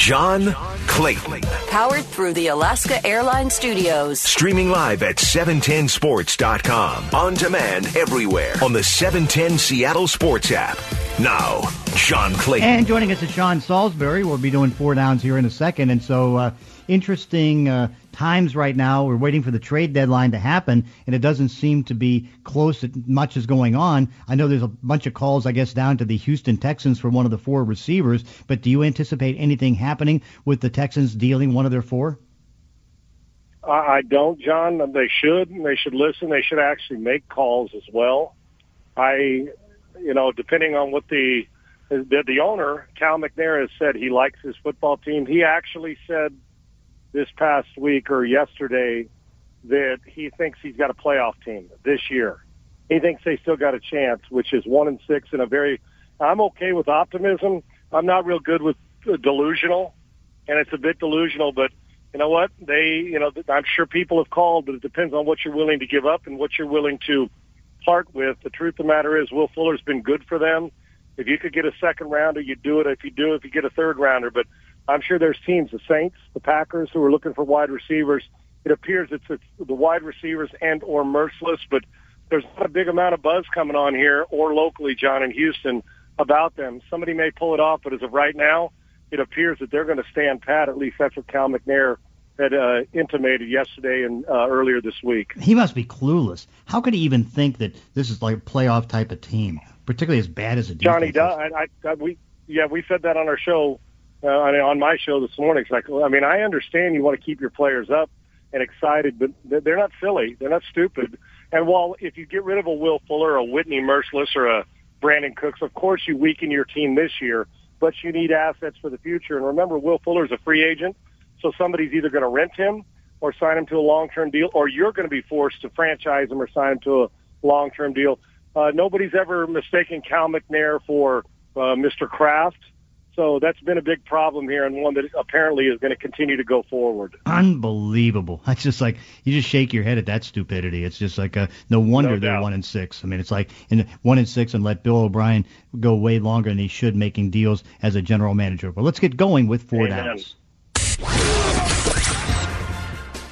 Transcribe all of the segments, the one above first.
John Clayton. Powered through the Alaska Airlines Studios. Streaming live at 710sports.com. On demand everywhere on the 710 Seattle Sports app. Now, John Clayton. And joining us is Sean Salisbury. We'll be doing four downs here in a second. And so, uh, interesting uh, times right now. We're waiting for the trade deadline to happen, and it doesn't seem to be close. that Much is going on. I know there's a bunch of calls, I guess, down to the Houston Texans for one of the four receivers. But do you anticipate anything happening with the Texans dealing one of their four? I don't, John. They should. They should listen. They should actually make calls as well. I, you know, depending on what the the, the owner, Cal McNair, has said he likes his football team. He actually said this past week or yesterday that he thinks he's got a playoff team this year. He thinks they still got a chance, which is one and six in a very. I'm okay with optimism. I'm not real good with delusional, and it's a bit delusional. But you know what? They, you know, I'm sure people have called, but it depends on what you're willing to give up and what you're willing to part with. The truth of the matter is, Will Fuller's been good for them. If you could get a second rounder, you'd do it. If you do, if you get a third rounder, but I'm sure there's teams, the Saints, the Packers, who are looking for wide receivers. It appears it's, it's the wide receivers and or Mercilus, but there's not a big amount of buzz coming on here or locally, John, in Houston about them. Somebody may pull it off, but as of right now, it appears that they're going to stand pat. At least that's what Cal McNair had uh, intimated yesterday and uh, earlier this week. He must be clueless. How could he even think that this is like a playoff type of team, particularly as bad as a? Johnny, I, I, I, we yeah, we said that on our show uh, on my show this morning. It's like, I mean, I understand you want to keep your players up and excited, but they're not silly. They're not stupid. And while if you get rid of a Will Fuller, a Whitney Mercilus, or a Brandin Cooks, of course you weaken your team this year, but you need assets for the future. And remember, Will Fuller is a free agent, so somebody's either going to rent him or sign him to a long-term deal, or you're going to be forced to franchise him or sign him to a long-term deal. Uh, nobody's ever mistaken Cal McNair for uh, Mr. Kraft. So that's been a big problem here, and one that apparently is going to continue to go forward. Unbelievable! That's just like you just shake your head at that stupidity. It's just like a, no wonder no they're one in six. I mean, it's like in one in six, and let Bill O'Brien go way longer than he should making deals as a general manager. But let's get going with four Amen. downs.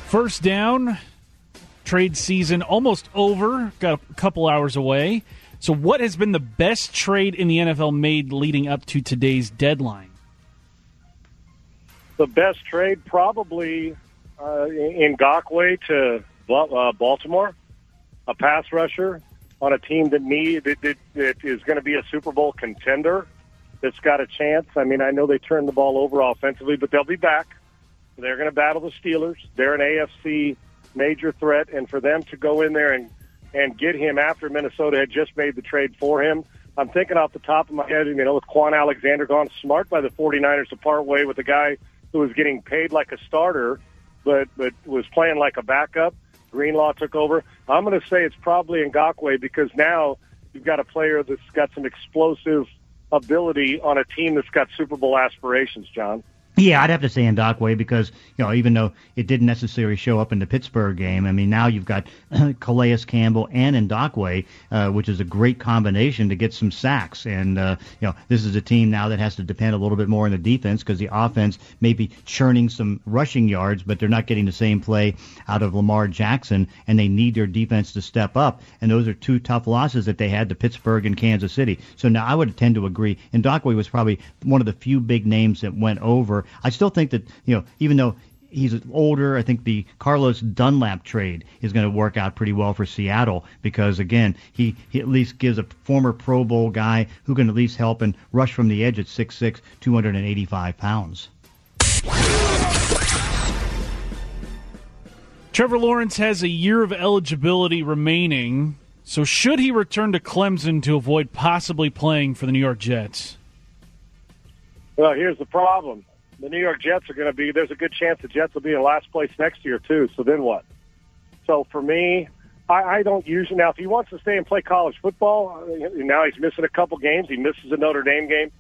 First down, trade season almost over. Got a couple hours away. So, what has been the best trade in the NFL made leading up to today's deadline? The best trade, probably uh, Ngakoue to uh, Baltimore, a pass rusher on a team that need that, that, that is going to be a Super Bowl contender. That's got a chance. I mean, I know they turned the ball over offensively, but they'll be back. They're going to battle the Steelers. They're an AFC major threat, and for them to go in there and and get him after Minnesota had just made the trade for him. I'm thinking off the top of my head, you know, with Kwon Alexander gone, smart by the 49ers to part way with a guy who was getting paid like a starter, but but was playing like a backup. Greenlaw took over. I'm going to say it's probably Ngakoue because now you've got a player that's got some explosive ability on a team that's got Super Bowl aspirations, John. Yeah, I'd have to say Ngakoue because you know even though it didn't necessarily show up in the Pittsburgh game, I mean now you've got Calais Campbell and Ngakoue, uh, which is a great combination to get some sacks. And uh, you know this is a team now that has to depend a little bit more on the defense because the offense may be churning some rushing yards, but they're not getting the same play out of Lamar Jackson, and they need their defense to step up. And those are two tough losses that they had to Pittsburgh and Kansas City. So now I would tend to agree. Ngakoue was probably one of the few big names that went over. I still think that you know even though he's older. I think the Carlos Dunlap trade is going to work out pretty well for Seattle because again, he, he at least gives a former Pro Bowl guy who can at least help and rush from the edge at 6'6", 285 pounds. Trevor Lawrence has a year of eligibility remaining. So should he return to Clemson to avoid possibly playing for the New York Jets? Well, here's the problem the New York Jets are going to be, there's a good chance the Jets will be in last place next year, too. So then what? So for me, I, I don't usually, now, if he wants to stay and play college football, uh, now he's missing a couple games. He misses a Notre Dame game.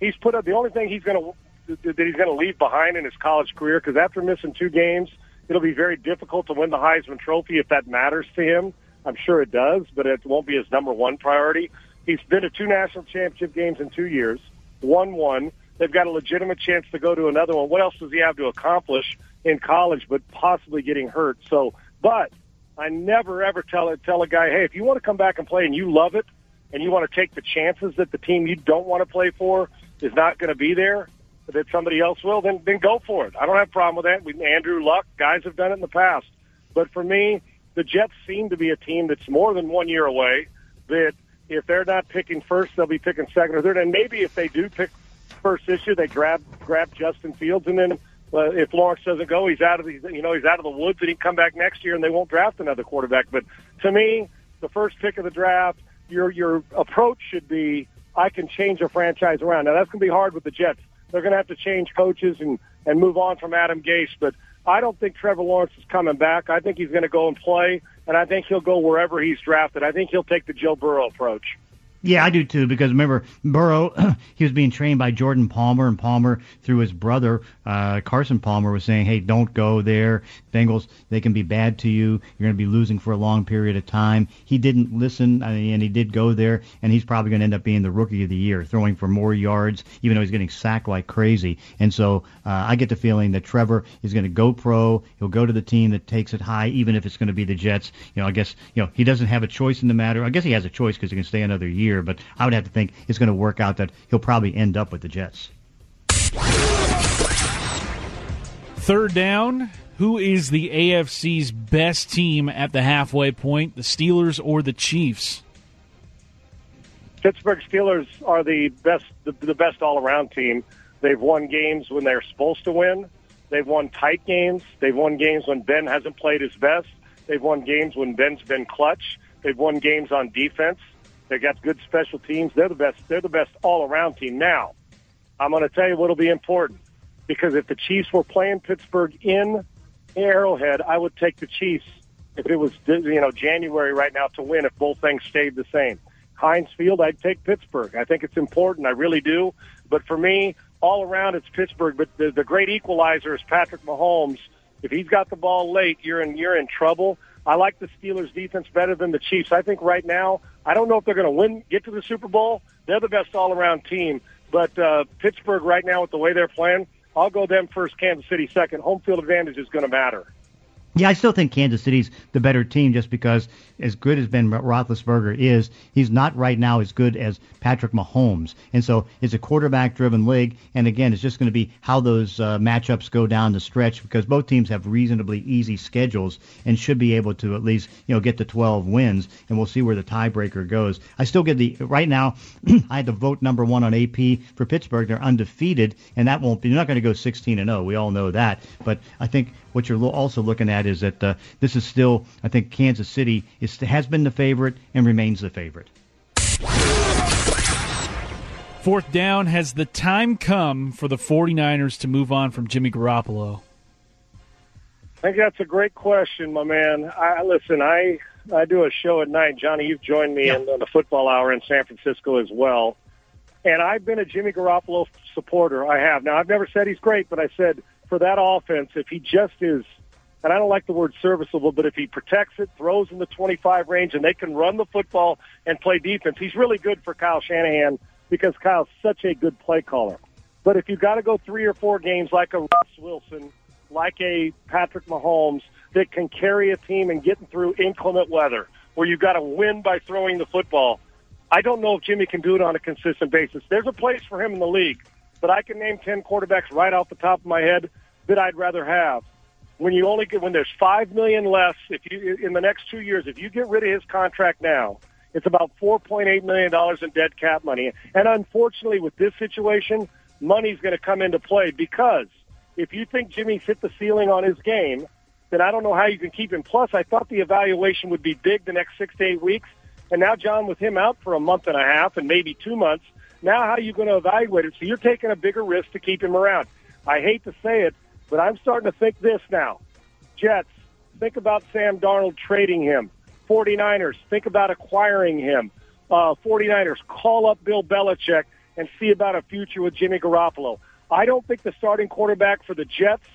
He's put up, the only thing he's going to, that he's going to leave behind in his college career, because after missing two games, it'll be very difficult to win the Heisman Trophy if that matters to him. I'm sure it does, but it won't be his number one priority. He's been to two national championship games in two years, won one they've got a legitimate chance to go to another one. What else does he have to accomplish in college, but possibly getting hurt? So, but I never ever tell tell a guy, hey, if you want to come back and play and you love it, and you want to take the chances that the team you don't want to play for is not going to be there, that somebody else will, then then go for it. I don't have a problem with that. We, Andrew Luck, guys have done it in the past. But for me, the Jets seem to be a team that's more than one year away. That if they're not picking first, they'll be picking second or third. And maybe if they do pick first year, they grab grab Justin Fields, and then uh, if Lawrence doesn't go, he's out of the you know he's out of the woods, and he can come back next year, and they won't draft another quarterback. But to me, the first pick of the draft, your your approach should be I can change a franchise around. Now that's going to be hard with the Jets. They're going to have to change coaches and and move on from Adam Gase, but I don't think Trevor Lawrence is coming back. I think he's going to go and play, and I think he'll go wherever he's drafted. I think he'll take the Joe Burrow approach. Yeah, I do too. Because remember, Burrow, he was being trained by Jordan Palmer, and Palmer, through his brother uh, Carson Palmer, was saying, "Hey, don't go there. Bengals, they can be bad to you. You're going to be losing for a long period of time." He didn't listen, and he did go there, and he's probably going to end up being the rookie of the year, throwing for more yards, even though he's getting sacked like crazy. And so, uh, I get the feeling that Trevor is going to go pro. He'll go to the team that takes it high, even if it's going to be the Jets. You know, I guess you know he doesn't have a choice in the matter. I guess he has a choice because he can stay another year, but I would have to think it's going to work out that he'll probably end up with the Jets. Third down. Who is the AFC's best team at the halfway point, the Steelers or the Chiefs? Pittsburgh Steelers are the best, the, the best all-around team. They've won games when they're supposed to win. They've won tight games. They've won games when Ben hasn't played his best. They've won games when Ben's been clutch. They've won games on defense. They got good special teams. They're the best. They're the best all-around team. Now, I'm going to tell you what'll be important because if the Chiefs were playing Pittsburgh in Arrowhead, I would take the Chiefs if it was you know January right now to win if both things stayed the same. Heinz Field, I'd take Pittsburgh. I think it's important. I really do. But for me, all around it's Pittsburgh. But the, the great equalizer is Patrick Mahomes. If he's got the ball late, you're in you're in trouble. I like the Steelers defense better than the Chiefs. I think right now, I don't know if they're going to win, get to the Super Bowl. They're the best all around team. But uh, Pittsburgh right now with the way they're playing, I'll go them first, Kansas City second. Home field advantage is going to matter. Yeah, I still think Kansas City's the better team just because as good as Ben Roethlisberger is, he's not right now as good as Patrick Mahomes. And so it's a quarterback-driven league. And again, it's just going to be how those uh, matchups go down the stretch because both teams have reasonably easy schedules and should be able to at least you know get to 12 wins. And we'll see where the tiebreaker goes. I still get the right now. I had to vote number one on AP for Pittsburgh. They're undefeated, and that won't be. They're not going to go 16 and 0. We all know that. But I think what you're also looking at is that uh, this is still, I think, Kansas City is, has been the favorite and remains the favorite. Fourth down, has the time come for the 49ers to move on from Jimmy Garoppolo? I think that's a great question, my man. I listen. I I do a show at night. Johnny, you've joined me yeah. in, in the football hour in San Francisco as well. And I've been a Jimmy Garoppolo supporter. I have. Now, I've never said he's great, but I said for that offense, if he just is, and I don't like the word serviceable, but if he protects it, throws in the 25 range, and they can run the football and play defense, he's really good for Kyle Shanahan because Kyle's such a good play caller. But if you've got to go three or four games like a Russ Wilson, like a Patrick Mahomes, that can carry a team and getting through inclement weather, where you've got to win by throwing the football, I don't know if Jimmy can do it on a consistent basis. There's a place for him in the league but I can name 10 quarterbacks right off the top of my head that I'd rather have. When you only get, when there's 5 million less, if you, in the next two years, if you get rid of his contract now, it's about $4.8 million in dead cap money. And unfortunately, with this situation, money's going to come into play because if you think Jimmy's hit the ceiling on his game, then I don't know how you can keep him. Plus, I thought the evaluation would be big the next six to eight weeks. And now, John, with him out for a month and a half and maybe two months, now, how are you going to evaluate it? So you're taking a bigger risk to keep him around. I hate to say it, but I'm starting to think this now. Jets, think about Sam Darnold trading him. 49ers, think about acquiring him. Uh, 49ers, call up Bill Belichick and see about a future with Jimmy Garoppolo. I don't think the starting quarterback for the Jets,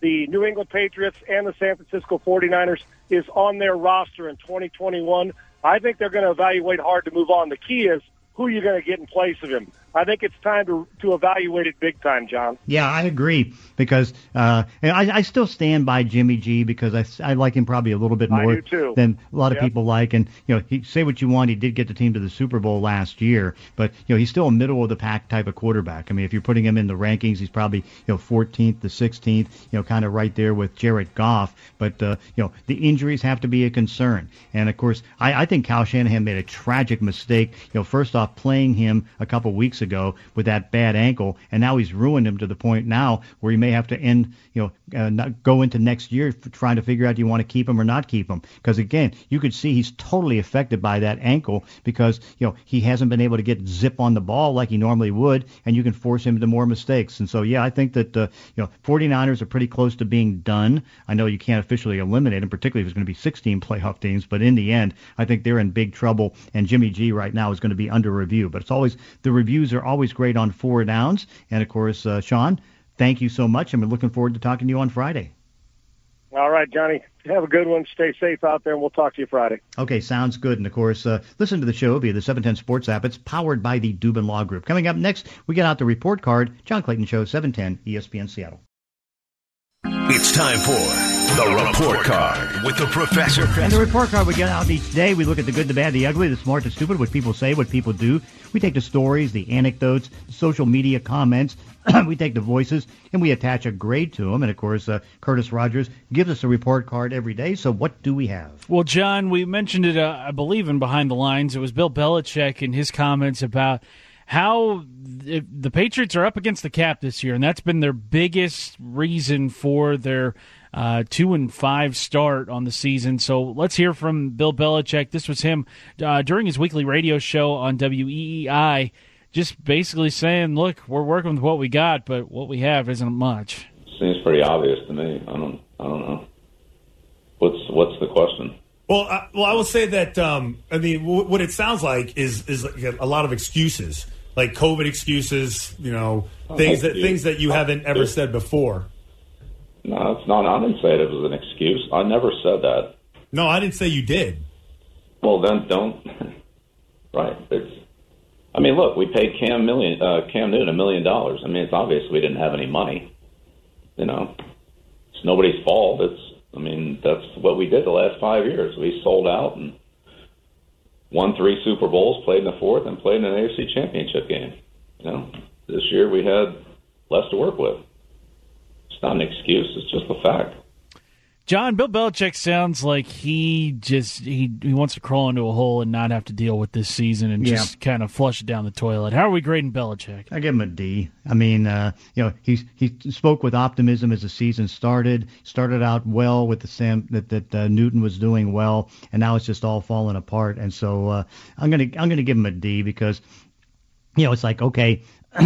the New England Patriots, and the San Francisco 49ers is on their roster in 2021. I think they're going to evaluate hard to move on. The key is who are you going to get in place of him? I think it's time to to evaluate it big time, John. Yeah, I agree because uh, I, I still stand by Jimmy G because I, I like him probably a little bit more than a lot of yep. people like. And you know, he say what you want, he did get the team to the Super Bowl last year, but you know he's still a middle of the pack type of quarterback. I mean, if you're putting him in the rankings, he's probably you know 14th to 16th, you know, kind of right there with Jared Goff. But uh, you know, the injuries have to be a concern. And of course, I, I think Kyle Shanahan made a tragic mistake. You know, first off, playing him a couple weeks ago with that bad ankle, and now he's ruined him to the point now where he may have to end, you know, uh, not go into next year trying to figure out do you want to keep him or not keep him. Because again, you could see he's totally affected by that ankle because you know he hasn't been able to get zip on the ball like he normally would, and you can force him into more mistakes. And so yeah, I think that uh, you know 49ers are pretty close to being done. I know you can't officially eliminate them, particularly if it's going to be 16 playoff teams, but in the end, I think they're in big trouble. And Jimmy G right now is going to be under review. But it's always the reviews are always great on four downs. And of course, uh, Sean, thank you so much. I'm looking forward to talking to you on Friday. All right, Johnny. Have a good one. Stay safe out there, and we'll talk to you Friday. Okay, sounds good. And of course, uh, listen to the show via the 710 Sports app. It's powered by the Dubin Law Group. Coming up next, we get out the report card. John Clayton Show, 710 ESPN Seattle. It's time for the report card with the professor. And the report card we get out each day. We look at the good, the bad, the ugly, the smart, the stupid, what people say, what people do. We take the stories, the anecdotes, social media comments. we take the voices and we attach a grade to them. And of course, uh, Curtis Rogers gives us a report card every day. So what do we have? Well, John, we mentioned it, uh, I believe, in Behind the Lines. It was Bill Belichick and his comments about how the Patriots are up against the cap this year, and that's been their biggest reason for their uh, two and five start on the season. So let's hear from Bill Belichick. This was him uh, during his weekly radio show on WEEI, just basically saying, "Look, we're working with what we got, but what we have isn't much." Seems pretty obvious to me. I don't, I don't know. What's what's the question? Well, I, well, I will say that. Um, I mean, w- what it sounds like is is a lot of excuses like COVID excuses, you know, things that things that you haven't ever said before. No, it's not. I didn't say it was an excuse. I never said that. No, I didn't say you did. Well, then don't. right. It's. I mean, look, we paid Cam million uh, Cam Newton a million dollars. I mean, it's obvious we didn't have any money. You know, it's nobody's fault. It's. I mean, that's what we did the last five years. We sold out and won three Super Bowls, played in the fourth, and played in an AFC Championship game. You know, this year we had less to work with. It's not an excuse; it's just a fact. John, Bill Belichick sounds like he just he he wants to crawl into a hole and not have to deal with this season and yeah. just kind of flush it down the toilet. How are we grading Belichick? I give him a D. I mean, uh, you know, he he spoke with optimism as the season started. Started out well with the Sam that that uh, Newton was doing well, and now it's just all falling apart. And so uh, I'm gonna I'm gonna give him a D because, you know, it's like okay.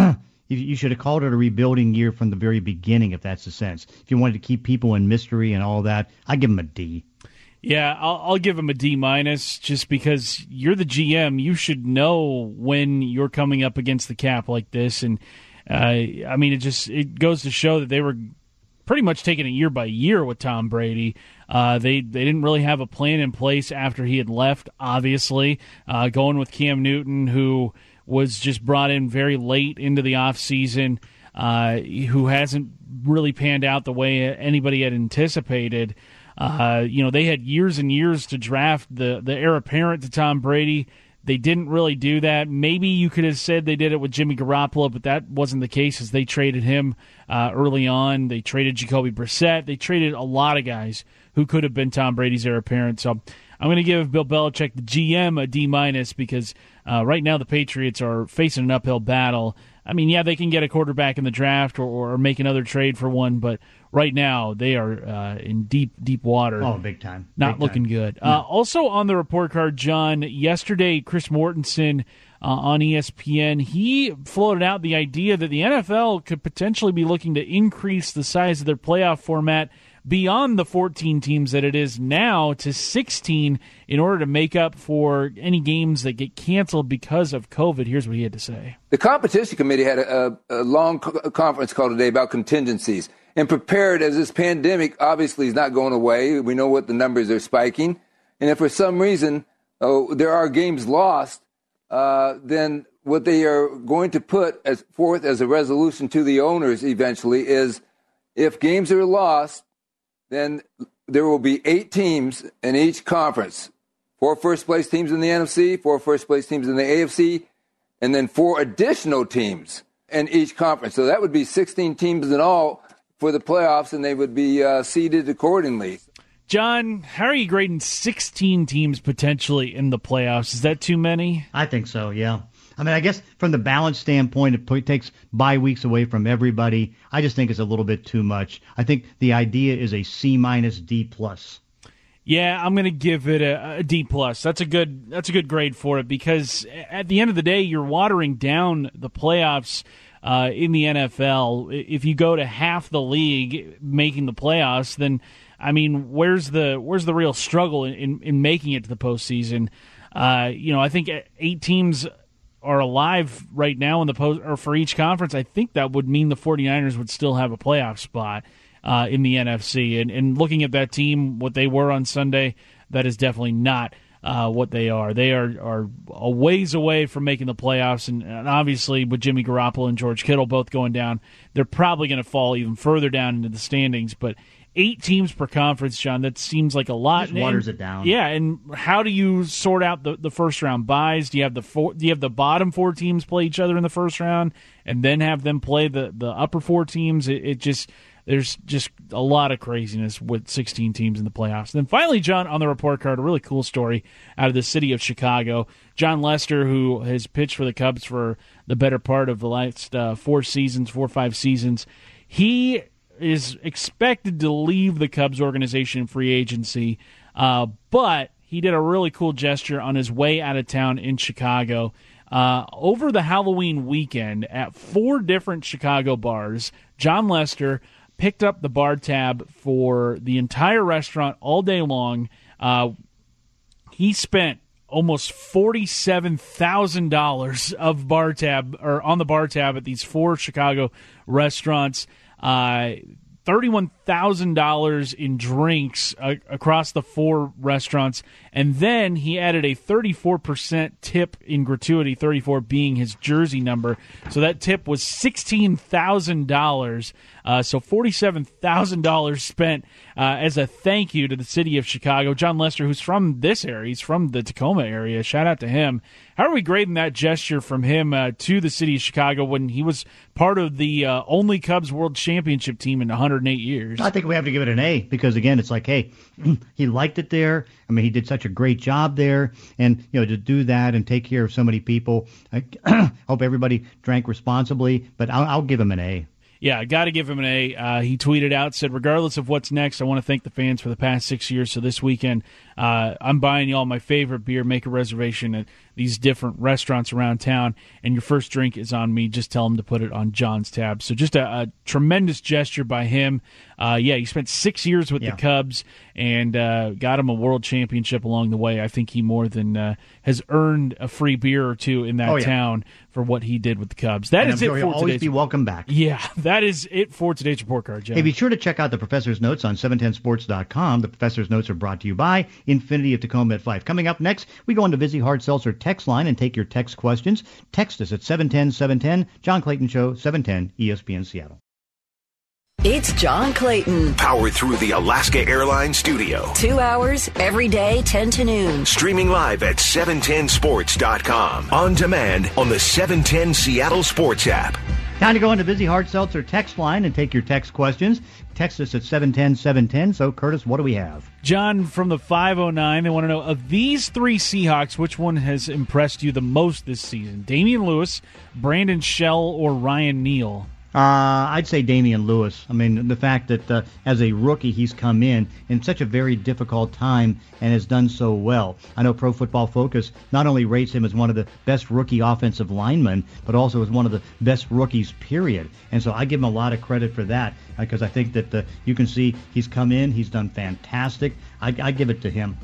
you should have called it a rebuilding year from the very beginning, if that's the sense. If you wanted to keep people in mystery and all that, I give them a D. Yeah, I'll, I'll give him a D minus just because you're the GM. You should know when you're coming up against the cap like this, and uh, I mean, it just it goes to show that they were pretty much taking it year by year with Tom Brady. Uh, they they didn't really have a plan in place after he had left. Obviously, uh, going with Cam Newton, who was just brought in very late into the offseason, uh, who hasn't really panned out the way anybody had anticipated. Uh, you know, they had years and years to draft the, the heir apparent to Tom Brady. They didn't really do that. Maybe you could have said they did it with Jimmy Garoppolo, but that wasn't the case as they traded him uh, early on. They traded Jacoby Brissett. They traded a lot of guys who could have been Tom Brady's heir apparent. So I'm going to give Bill Belichick, the GM, a D minus because uh, right now the Patriots are facing an uphill battle. I mean, yeah, they can get a quarterback in the draft or, or make another trade for one, but right now they are uh, in deep, deep water. Oh, big time! Not big looking time. good. No. Uh, also on the report card, John. Yesterday, Chris Mortensen. Uh, on ESPN, he floated out the idea that the NFL could potentially be looking to increase the size of their playoff format beyond the 14 teams that it is now to 16 in order to make up for any games that get canceled because of COVID. Here's what he had to say. The competition committee had a, a long conference call today about contingencies and prepared as this pandemic obviously is not going away. We know what the numbers are spiking. And if for some reason oh, there are games lost, uh, then what they are going to put as forth as a resolution to the owners eventually is if games are lost, then there will be eight teams in each conference. Four first place teams in the NFC, four first place teams in the AFC, and then four additional teams in each conference. So that would be 16 teams in all for the playoffs, and they would be uh, seeded accordingly. John, how are you grading 16 teams potentially in the playoffs? Is that too many? I think so, yeah. I mean, I guess from the balance standpoint, it takes bye weeks away from everybody. I just think it's a little bit too much. I think the idea is a C minus D plus. Yeah, I'm going to give it a, a D plus. That's a good that's a good grade for it because at the end of the day, you're watering down the playoffs uh, in the NFL. If you go to half the league making the playoffs, then I mean, where's the where's the real struggle in, in, in making it to the postseason? Uh, you know, I think eight teams are alive right now in the post or for each conference, I think that would mean the 49ers would still have a playoff spot uh, in the NFC. And, and looking at that team, what they were on Sunday, that is definitely not uh, what they are. They are are a ways away from making the playoffs, and, and, obviously with Jimmy Garoppolo and George Kittle both going down, they're probably going to fall even further down into the standings. But eight teams per conference, John. That seems like a lot. Just waters it down. Yeah, and how do you sort out the, the first round byes? Do you have the four, do you have the bottom four teams play each other in the first round, and then have them play the the upper four teams? It, it just there's just a lot of craziness with 16 teams in the playoffs. And then finally, John, on the report card, a really cool story out of the city of Chicago. Jon Lester, who has pitched for the Cubs for the better part of the last uh, four seasons, four or five seasons, he is expected to leave the Cubs organization free agency, uh, but he did a really cool gesture on his way out of town in Chicago. Uh, over the Halloween weekend at four different Chicago bars, Jon Lester picked up the bar tab for the entire restaurant all day long. Uh, he spent almost forty-seven thousand dollars of bar tab or on the bar tab at these four Chicago restaurants. Uh, $31,000 in drinks uh, across the four restaurants. And then he added a 34% tip in gratuity, 34 being his jersey number. So that tip was $16,000. Uh, so $47,000 spent uh, as a thank you to the city of Chicago. Jon Lester, who's from this area, he's from the Tacoma area. Shout out to him. How are we grading that gesture from him uh, to the city of Chicago when he was part of the uh, only Cubs World Championship team in 108 years? I think we have to give it an A because again, it's like, hey, he liked it there. I mean, he did such a great job there, and you know, to do that and take care of so many people. I hope everybody drank responsibly, but I'll, I'll give him an A yeah, got to give him an A. Uh, he tweeted out, said, regardless of what's next, I want to thank the fans for the past six years. So this weekend, uh, I'm buying y'all my favorite beer. Make a reservation at these different restaurants around town, and your first drink is on me. Just tell them to put it on John's tab. So just a, a tremendous gesture by him. Uh, yeah, he spent six years with yeah. the Cubs and uh, got him a world championship along the way. I think he more than uh, has earned a free beer or two in that oh, yeah. town for what he did with the Cubs. That is sure it he'll for always today's. be welcome back. Yeah, that is it for today's report card, John. Hey, be sure to check out the professor's notes on 710sports.com. The professor's notes are brought to you by Infiniti of Tacoma at 5. Coming up next, we go into Vizzy Hard Seltzer text line and take your text questions. Text us at 710-710. John Clayton Show, 710 ESPN Seattle. It's John Clayton. Powered through the Alaska Airlines studio. Two hours every day, 10 to noon. Streaming live at 710sports.com. On demand on the 710 Seattle Sports app. Time to go into Vizzy Hard Seltzer text line and take your text questions. Text us at 710-710. So, Curtis, what do we have? John from the 509, they want to know, of these three Seahawks, which one has impressed you the most this season? Damien Lewis, Brandon Shell, or Ryan Neal? Uh, I'd say Damien Lewis. I mean, the fact that uh, as a rookie he's come in in such a very difficult time and has done so well. I know Pro Football Focus not only rates him as one of the best rookie offensive linemen, but also as one of the best rookies, period. And so I give him a lot of credit for that because I think that uh, you can see he's come in, he's done fantastic. I, I give it to him.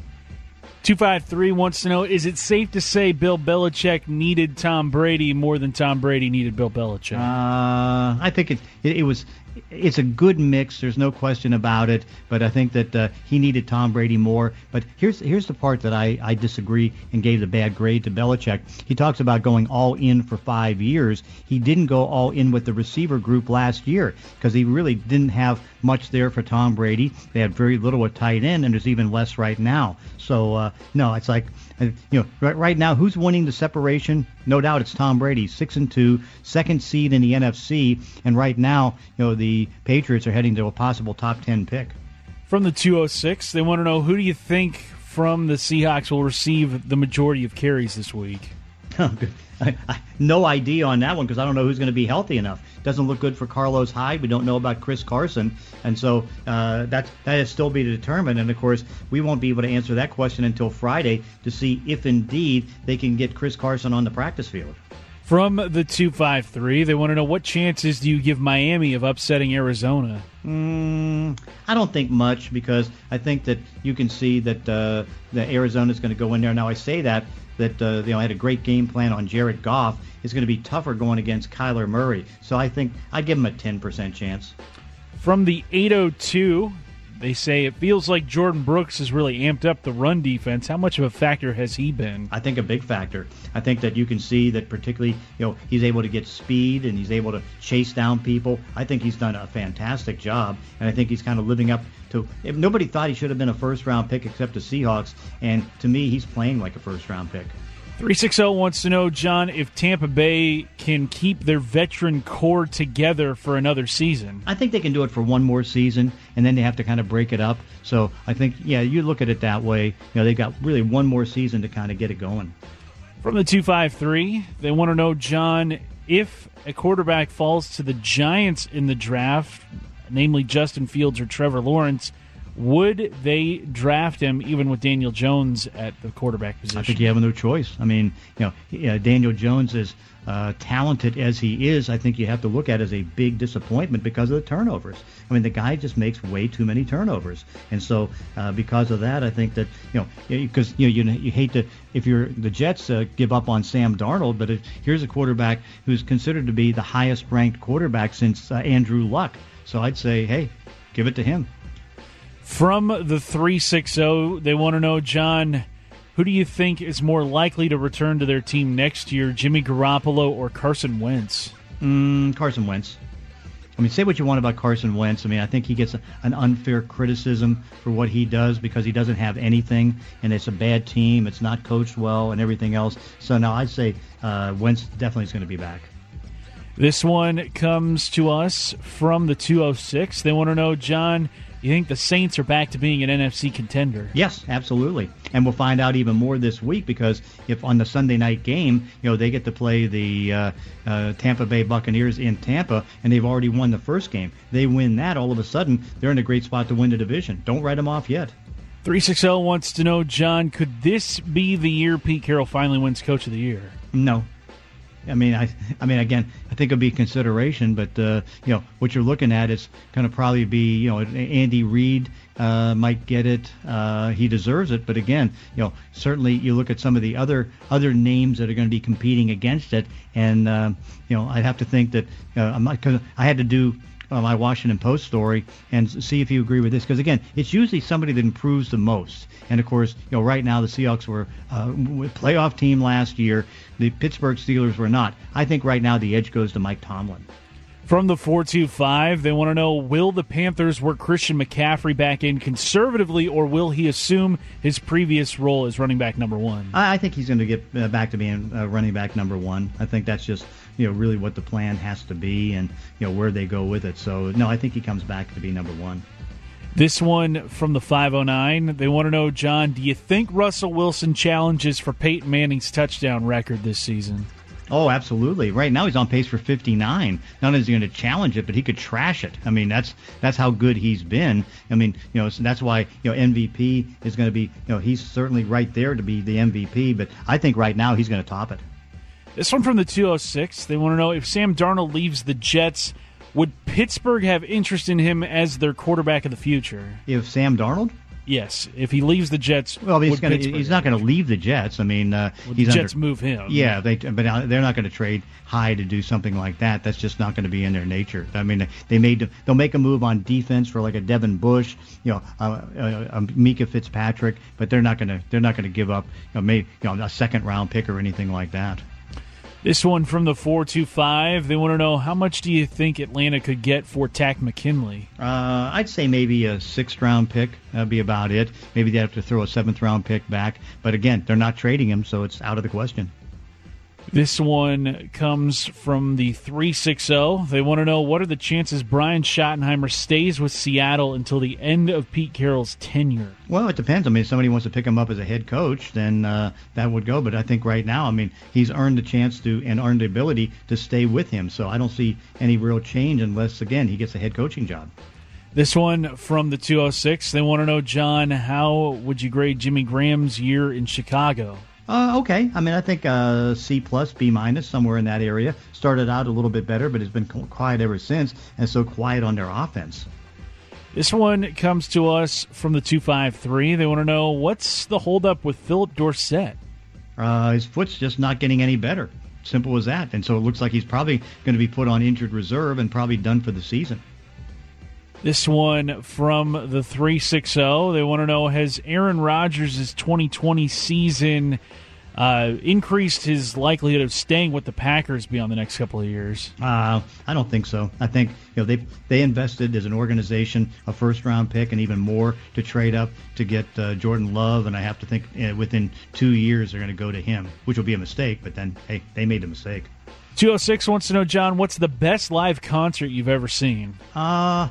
253 wants to know Is it safe to say Bill Belichick needed Tom Brady more than Tom Brady needed Bill Belichick? Uh, I think it, it, it was it's a good mix. There's no question about it. But I think that uh, he needed Tom Brady more. But here's here's the part that I, I disagree and gave the bad grade to Belichick. He talks about going all in for five years. He didn't go all in with the receiver group last year because he really didn't have much there for Tom Brady. They had very little at tight end, and there's even less right now. So uh, no, it's like uh, you know right, right now who's winning the separation? No doubt it's Tom Brady, six and two, second seed in the NFC, and right now you know the Patriots are heading to a possible top ten pick. From the 206, they want to know who do you think from the Seahawks will receive the majority of carries this week? I, I, no idea on that one because I don't know who's going to be healthy enough. Doesn't look good for Carlos Hyde. We don't know about Chris Carson, and so uh, that that is still be determined. And of course, we won't be able to answer that question until Friday to see if indeed they can get Chris Carson on the practice field. From the 253, they want to know what chances do you give Miami of upsetting Arizona? Mm, I don't think much because I think that you can see that uh, the Arizona is going to go in there. Now I say that that uh, you know had a great game plan on Jared Goff. It's going to be tougher going against Kyler Murray. So I think I'd give him a 10% chance. From the 802, they say it feels like Jordyn Brooks has really amped up the run defense. How much of a factor has he been? I think a big factor. I think that you can see that particularly, you know, he's able to get speed and he's able to chase down people. I think he's done a fantastic job, and I think he's kind of living up to. If nobody thought he should have been a first round pick except the Seahawks, and to me, he's playing like a first round pick. 360 wants to know, John, if Tampa Bay can keep their veteran core together for another season. I think they can do it for one more season, and then they have to kind of break it up. So I think, yeah, you look at it that way. You know, they've got really one more season to kind of get it going. From the 253, they want to know, John, if a quarterback falls to the Giants in the draft, namely Justin Fields or Trevor Lawrence, would they draft him even with Daniel Jones at the quarterback position? I think you have no choice. I mean, you know, Daniel Jones is uh, talented as he is. I think you have to look at as a big disappointment because of the turnovers. I mean, the guy just makes way too many turnovers, and so uh, because of that, I think that you know, because you know, you, you hate to if you're the Jets uh, give up on Sam Darnold, but if, here's a quarterback who's considered to be the highest ranked quarterback since uh, Andrew Luck. So I'd say, hey, give it to him. From the 360, they want to know, John, who do you think is more likely to return to their team next year, Jimmy Garoppolo or Carson Wentz? Mm, Carson Wentz. I mean, say what you want about Carson Wentz. I mean, I think he gets a, an unfair criticism for what he does because he doesn't have anything, and it's a bad team. It's not coached well, and everything else. So now I'd say uh, Wentz definitely is going to be back. This one comes to us from the 206. They want to know, John, you think the Saints are back to being an NFC contender? Yes, absolutely. And we'll find out even more this week because if on the Sunday night game, you know, they get to play the uh, uh, Tampa Bay Buccaneers in Tampa, and they've already won the first game. They win that, all of a sudden, they're in a great spot to win the division. Don't write them off yet. 360 wants to know, John, could this be the year Pete Carroll finally wins Coach of the Year? No, I mean, I, I mean, again, I think it'll be consideration, but uh, you know, what you're looking at is going to probably be, you know, Andy Reid uh, might get it. Uh, he deserves it, but again, you know, certainly you look at some of the other other names that are going to be competing against it, and uh, you know, I'd have to think that uh, I'm not because I had to do uh, my Washington Post story and see if you agree with this. Because again, it's usually somebody that improves the most. And of course, you know, right now the Seahawks were uh, a playoff team last year. The Pittsburgh Steelers were not. I think right now the edge goes to Mike Tomlin. From the 425, they want to know will the Panthers work Christian McCaffrey back in conservatively, or will he assume his previous role as running back number one? I think he's going to get uh, back to being uh, running back number one. I think that's just you know really what the plan has to be and you know where they go with it. So no, I think he comes back to be number one. This one from the 509. They want to know, John, do you think Russell Wilson challenges for Peyton Manning's touchdown record this season? Oh, absolutely. Right now he's on pace for 59. Not only is he going to challenge it, but he could trash it. I mean, that's that's how good he's been. I mean, you know, so that's why you know MVP is going to be. You know, he's certainly right there to be the MVP. But I think right now he's going to top it. This one from the 206. They want to know if Sam Darnold leaves the Jets, would Pittsburgh have interest in him as their quarterback of the future? If Sam Darnold? Yes, if he leaves the Jets, Well, he's, gonna, he's not going to leave the Jets. I mean, uh, he's the under- Jets move him? Yeah, they but they're not going to trade high to do something like that. That's just not going to be in their nature. I mean, they made they'll make a move on defense for like a Devin Bush, you know, uh, uh, a Minkah Fitzpatrick, but they're not going to they're not going to give up, you know, maybe you know, a second round pick or anything like that. This one from the four two five. They want to know how much do you think Atlanta could get for Takk McKinley? Uh, I'd say maybe a sixth round pick. That'd be about it. Maybe they'd have to throw a seventh round pick back. But again, they're not trading him, so it's out of the question. This one comes from the 360. They want to know what are the chances Brian Schottenheimer stays with Seattle until the end of Pete Carroll's tenure? Well, it depends. I mean, if somebody wants to pick him up as a head coach, then uh, that would go. But I think right now, I mean, he's earned the chance to and earned the ability to stay with him. So I don't see any real change unless, again, he gets a head coaching job. This one from the 206. They want to know, John, how would you grade Jimmy Graham's year in Chicago? Uh, okay. I mean, I think uh, C plus, B minus, somewhere in that area. Started out a little bit better, but it's been quiet ever since, and so quiet on their offense. This one comes to us from the 253. They want to know what's the holdup with Phillip Dorsett? Uh, his foot's just not getting any better. Simple as that. And so it looks like he's probably going to be put on injured reserve and probably done for the season. This one from the 360. They want to know Has Aaron Rodgers' 2020 season uh, increased his likelihood of staying with the Packers beyond the next couple of years? Uh, I don't think so. I think you know they they invested as an organization a first round pick and even more to trade up to get uh, Jordan Love, and I have to think uh, within two years they're going to go to him, which will be a mistake. But then hey, they made a mistake. 206 wants to know, John, what's the best live concert you've ever seen? Uh,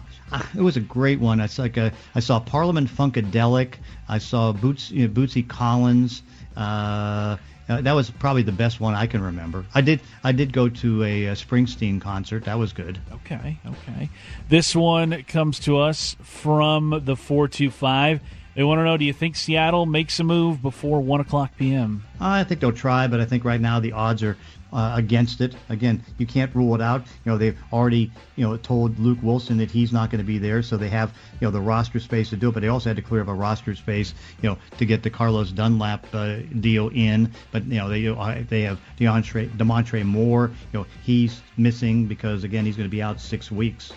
it was a great one. It's like a, I saw Parliament Funkadelic. I saw Boots, you know, Bootsy Collins. Uh, uh, that was probably the best one I can remember. I did I did go to a, a Springsteen concert. That was good. Okay, okay. This one comes to us from the 425. They want to know do you think Seattle makes a move before 1 o'clock p.m.? I think they'll try, but I think right now the odds are uh, against it. Again, you can't rule it out. You know, they've already you know told Luke Wilson that he's not going to be there, so they have you know the roster space to do it. But they also had to clear up a roster space, you know, to get the Carlos Dunlap uh, deal in. But you know they uh, they have DeAndre Damontre Moore. You know, he's missing because again he's going to be out six weeks.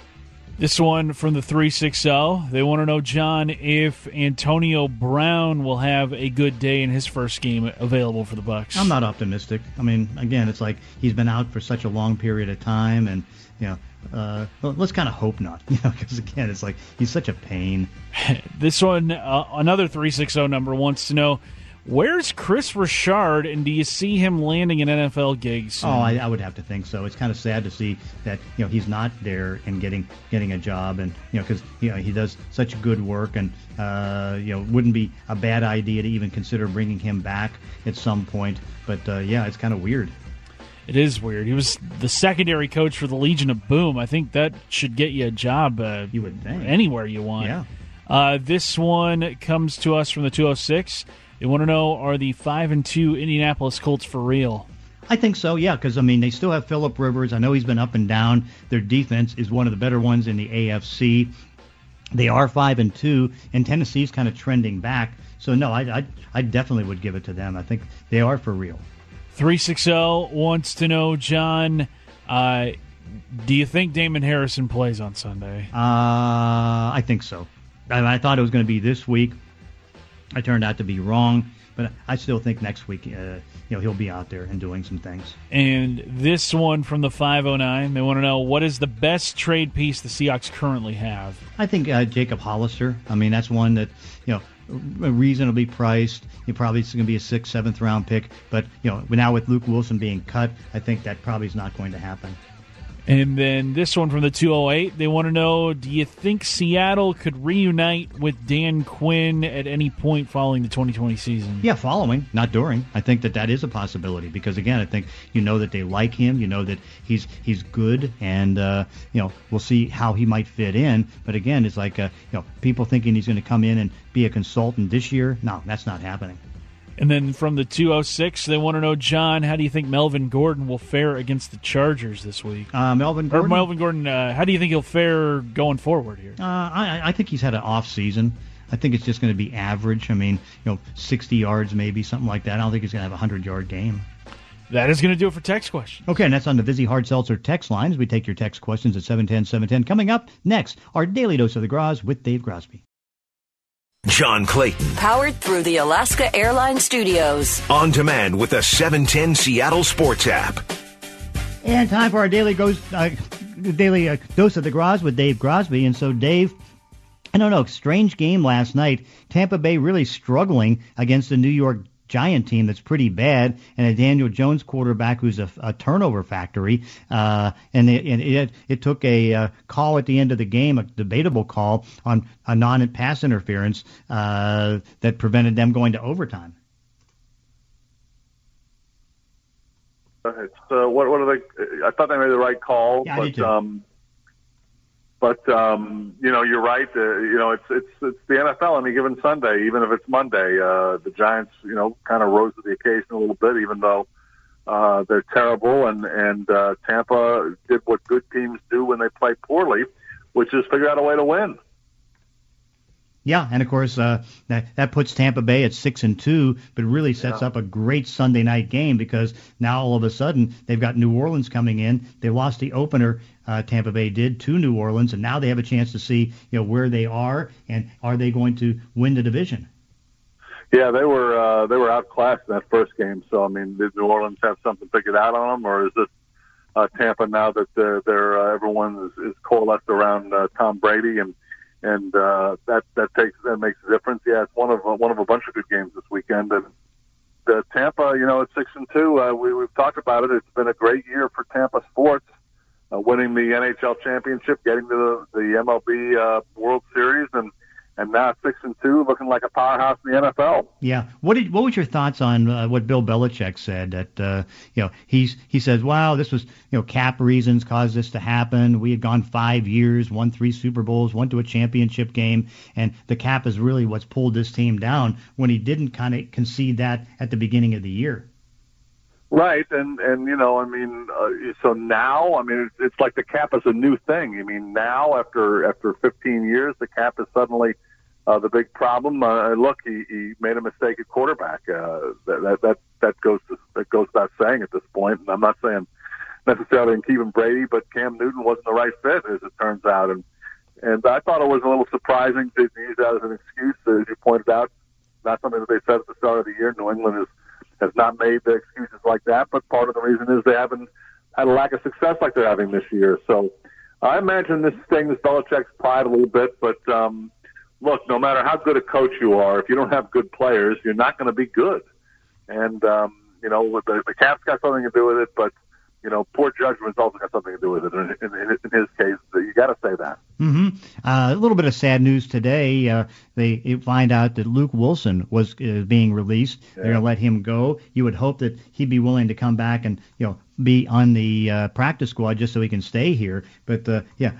This one from the 360. They want to know, John, if Antonio Brown will have a good day in his first game available for the Bucks. I'm not optimistic. I mean, again, it's like he's been out for such a long period of time, and you know, uh, well, let's kind of hope not. You know, because again, it's like he's such a pain. this one, uh, another 360 number wants to know, where's Kris Richard, and do you see him landing an NFL gig soon? Oh, I, I would have to think so. It's kind of sad to see that you know he's not there and getting getting a job, and you know because you know he does such good work, and uh, you know wouldn't be a bad idea to even consider bringing him back at some point. But uh, yeah, it's kind of weird. It is weird. He was the secondary coach for the Legion of Boom. I think that should get you a job. Uh, you would think anywhere you want. Yeah. Uh, this one comes to us from the 206. They want to know: Are the five and two Indianapolis Colts for real? I think so, yeah, because I mean they still have Philip Rivers. I know he's been up and down. Their defense is one of the better ones in the AFC. They are five and two, and Tennessee's kind of trending back. So no, I, I I definitely would give it to them. I think they are for real. 360 wants to know, John, uh, do you think Damon Harrison plays on Sunday? Uh, I think so. I, I thought it was going to be this week. I turned out to be wrong, but I still think next week, uh, you know, he'll be out there and doing some things. And this one from the 509, they want to know what is the best trade piece the Seahawks currently have? I think uh, Jacob Hollister. I mean, that's one that you know reasonably priced. He probably is going to be a sixth, seventh round pick. But you know, now with Luke Wilson being cut, I think that probably is not going to happen. And then this one from the 208, they want to know do you think Seattle could reunite with Dan Quinn at any point following the 2020 season? Yeah, following, not during. I think that that is a possibility because again, I think you know that they like him, you know that he's he's good, and uh, you know we'll see how he might fit in. But again, it's like uh, you know people thinking he's going to come in and be a consultant this year. No, that's not happening. And then from the 206, they want to know, John, how do you think Melvin Gordon will fare against the Chargers this week? Uh, Melvin Gordon. Or Melvin Gordon, uh, how do you think he'll fare going forward here? Uh, I, I think he's had an off season. I think it's just going to be average. I mean, you know, 60 yards maybe, something like that. I don't think he's going to have a 100 yard game. That is going to do it for text questions. Okay, and that's on the Vizzy Hard Seltzer text lines. We take your text questions at 710 710. Coming up next, our daily dose of the Groz with Dave Grosby. John Clayton. Powered through the Alaska Airlines Studios. On demand with the 710 Seattle Sports app. And time for our daily goes, uh, daily uh, dose of the Groz with Dave Grosby. And so, Dave, I don't know, strange game last night. Tampa Bay really struggling against the New York Giant team that's pretty bad, and a Daniel Jones quarterback who's a, a turnover factory. Uh, and it, it, it took a uh, call at the end of the game, a debatable call on a non-pass interference uh, that prevented them going to overtime. It's uh, what what are they? I thought they made the right call, Yeah, but um, but um, you know, you're right. Uh, you know, it's it's it's the NFL any given Sunday, even if it's Monday. Uh, the Giants, you know, kind of rose to the occasion a little bit, even though uh, they're terrible, and and uh, Tampa did what good teams do when they play poorly, which is figure out a way to win. Yeah, and of course uh, that that puts Tampa Bay at six and two, but really sets up a great Sunday night game because now all of a sudden they've got New Orleans coming in. They lost the opener, uh, Tampa Bay did to New Orleans, and now they have a chance to see you know where they are and are they going to win the division. Yeah, they were uh, they were outclassed in that first game. So I mean, did New Orleans have something figured out on them, or is this uh, Tampa now that they're, they're uh, everyone is, is coalesced around uh, Tom Brady and and uh, that that takes that makes a difference. Yeah, it's one of one of a bunch of good games this weekend. And the Tampa, you know, at six and two, uh, we we've talked about it. It's been a great year for Tampa sports, uh, winning the NHL championship, getting to the, the MLB uh, World Series, and and now six and two, looking like a powerhouse in the NFL. Yeah. What did what was your thoughts on uh, what Bill Belichick said that uh, you know he's he says wow this was you know cap reasons caused this to happen we had gone five years won three Super Bowls went to a championship game and the cap is really what's pulled this team down when he didn't kind of concede that at the beginning of the year. Right, and and you know, I mean, uh, so now, I mean, it's, it's like the cap is a new thing. I mean, now after after 15 years, the cap is suddenly uh, the big problem. Uh, look, he, he made a mistake at quarterback. Uh, that, that that that goes to, that goes without saying at this point. And I'm not saying necessarily in Kevin Brady, but Cam Newton wasn't the right fit, as it turns out. And and I thought it was a little surprising to use that as an excuse, as you pointed out. Not something that they said at the start of the year. New England is has not made the excuses like that, but part of the reason is they haven't had a lack of success like they're having this year. So I imagine this thing stings Belichick's pride a little bit, but um, look, no matter how good a coach you are, if you don't have good players, you're not going to be good. And um, you know, the, the cap's got something to do with it, but you know, poor judgment's also got something to do with it. In, in, in his case, you got to say that. hmm Uh, a little bit of sad news today. Uh, they find out that Luke Wilson was uh, being released. They're going to let him go. You would hope that he'd be willing to come back and you know be on the uh, practice squad just so he can stay here. But uh, yeah,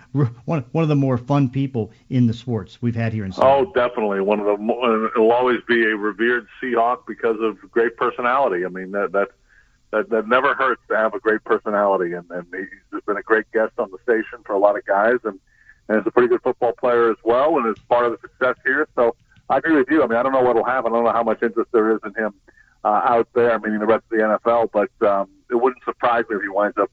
one one of the more fun people in the sports we've had here in. Seattle. Oh, definitely one of the. It'll always be a revered Seahawk because of great personality. I mean that that that, that never hurts to have a great personality, and, and he's been a great guest on the station for a lot of guys, and and is a pretty good football player as well, and is part of the success here. So I agree with you. I mean, I don't know what'll happen. I don't know how much interest there is in him uh, out there, meaning the rest of the NFL, but um, it wouldn't surprise me if he winds up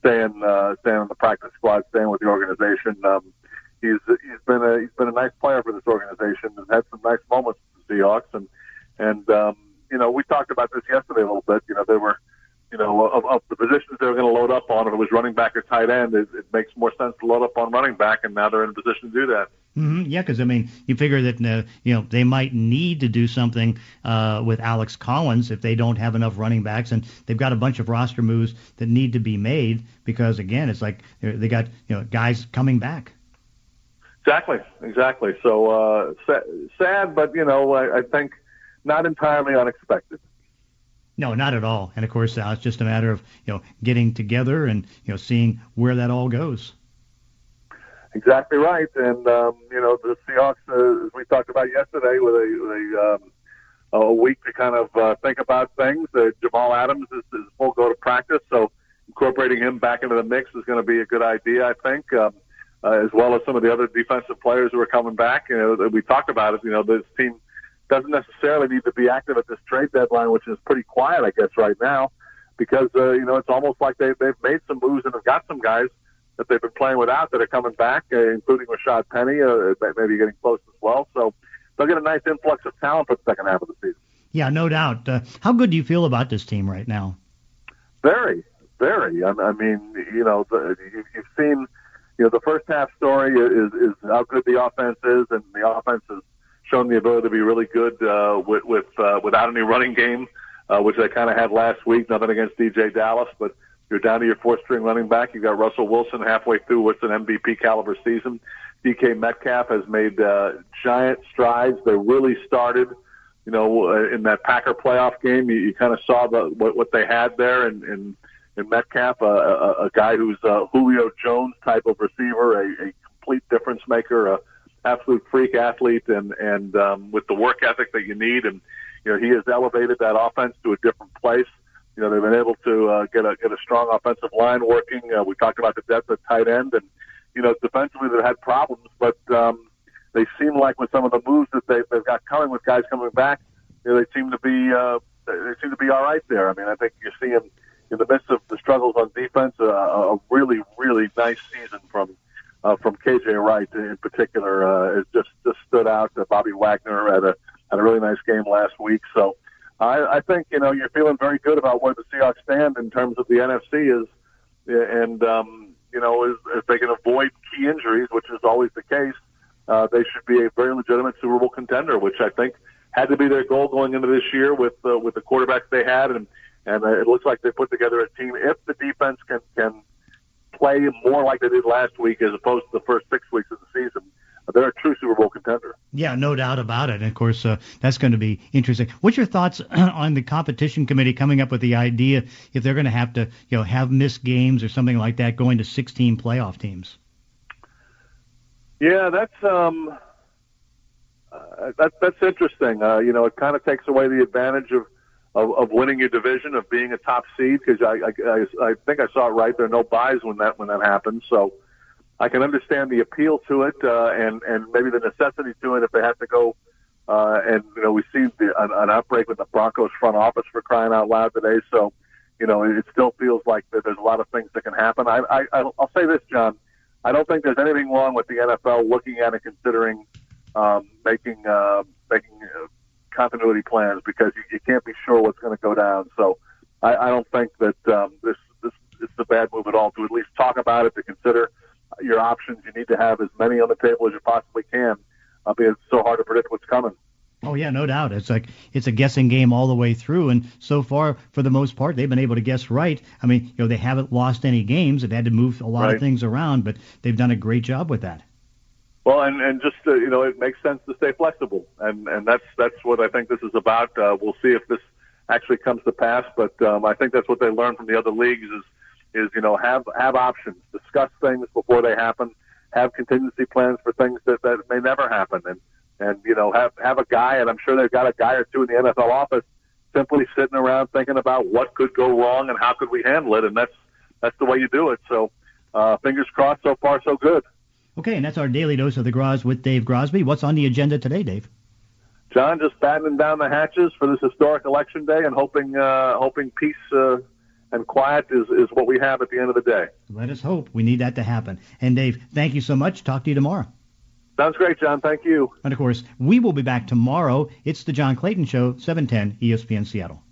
staying uh, staying on the practice squad, staying with the organization. Um, he's he's been a he's been a nice player for this organization and had some nice moments with the Seahawks, and and um, you know we talked about this yesterday a little bit. You know they were you know, of, of the positions they were going to load up on, if it was running back or tight end, it, it makes more sense to load up on running back, and now they're in a position to do that. hmm Yeah, because I mean, you figure that uh, you know they might need to do something uh, with Alex Collins if they don't have enough running backs, and they've got a bunch of roster moves that need to be made because again, it's like they got you know guys coming back. Exactly, exactly. So uh, sa- sad, but you know, I, I think not entirely unexpected. No, not at all. And of course, uh, it's just a matter of you know getting together and you know seeing where that all goes. Exactly right. And um, you know, the Seahawks, uh, as we talked about yesterday, with a, a, um, a week to kind of uh, think about things. Uh, Jamal Adams is, is full go to practice, so incorporating him back into the mix is going to be a good idea, I think. Um, uh, as well as some of the other defensive players who are coming back. You know, we talked about it. You know, this team doesn't necessarily need to be active at this trade deadline, which is pretty quiet, I guess, right now, because uh, you know it's almost like they they've made some moves and have got some guys that they've been playing without that are coming back, uh, including Rashad Penny, uh, maybe getting close as well. So they'll get a nice influx of talent for the second half of the season. Yeah, no doubt. Uh, how good do you feel about this team right now? Very, very. I, I mean, you know, the, you, you've seen, you know, the first half story is is how good the offense is, and the offense has shown the ability to be really good uh, with with uh, without any running game, uh, which they kind of had last week. Nothing against DJ Dallas, but you're down to your fourth string running back. You've got Russell Wilson halfway through what's an MVP caliber season. DK Metcalf has made uh, giant strides. They really started, you know, uh, in that Packer playoff game. You, you kind of saw the, what, what they had there, and in, in Metcalf, uh, a, a guy who's a Julio Jones type of receiver, a, a complete difference maker, a absolute freak athlete, and and um, with the work ethic that you need, and you know he has elevated that offense to a different place. You know, they've been able to uh, get a get a strong offensive line working. Uh, we talked about the depth at tight end, and you know, defensively they've had problems, but um, they seem like with some of the moves that they, they've got coming with guys coming back, you know, they seem to be uh, they seem to be all right there. I mean, I think you're seeing in the midst of the struggles on defense uh, a really really nice season from uh, from KJ Wright in particular. Uh, it just just stood out. Uh, Bobby Wagner had a had a really nice game last week, so. I, I think you know you're feeling very good about where the Seahawks stand in terms of the NFC is, and um, you know is if they can avoid key injuries, which is always the case, uh, they should be a very legitimate Super Bowl contender, which I think had to be their goal going into this year with uh, with the quarterbacks they had, and and it looks like they put together a team. If the defense can can play more like they did last week as opposed to the first six weeks of the season, they're a true Super Bowl contender. Yeah, no doubt about it. And of course, uh, that's going to be interesting. What's your thoughts on the competition committee coming up with the idea if they're going to have to, you know, have missed games or something like that, going to 16 playoff teams? Yeah, that's um, uh, that, that's interesting. Uh, you know, it kind of takes away the advantage of, of of winning your division, of being a top seed, because I, I I think I saw it right. There are no byes when that when that happens, so I can understand the appeal to it uh, and and maybe the necessity to it if they have to go. Uh, and you know we see the, an, an outbreak with the Broncos front office for crying out loud today. So you know it still feels like that there's a lot of things that can happen. I, I I'll say this, John. I don't think there's anything wrong with the NFL looking at and considering um, making uh, making uh, continuity plans because you, you can't be sure what's going to go down. So I, I don't think that um, this this is a bad move at all to at least talk about it to consider your options. You need to have as many on the table as you possibly can uh, because it's so hard to predict what's coming. Oh yeah, no doubt. It's like it's a guessing game all the way through, and so far, for the most part, they've been able to guess right. I mean, you know, they haven't lost any games. They've had to move a lot right. of things around, but they've done a great job with that. Well, and and just uh, you know, it makes sense to stay flexible, and and that's that's what I think this is about. Uh, we'll see if this actually comes to pass, but um, I think that's what they learned from the other leagues is is you know have have options, discuss things before they happen, have contingency plans for things that that may never happen, and and you know have have a guy, and I'm sure they've got a guy or two in the NFL office simply sitting around thinking about what could go wrong and how could we handle it, and that's that's the way you do it. So uh, fingers crossed. So far, so good. Okay, and that's our daily dose of the Groz with Dave Grosby. What's on the agenda today, Dave? John, just battening down the hatches for this historic election day and hoping uh, hoping peace uh, and quiet is, is what we have at the end of the day. Let us hope. We need that to happen. And Dave, thank you so much. Talk to you tomorrow. Sounds great, John. Thank you. And of course, we will be back tomorrow. It's the John Clayton Show, 710 ESPN Seattle.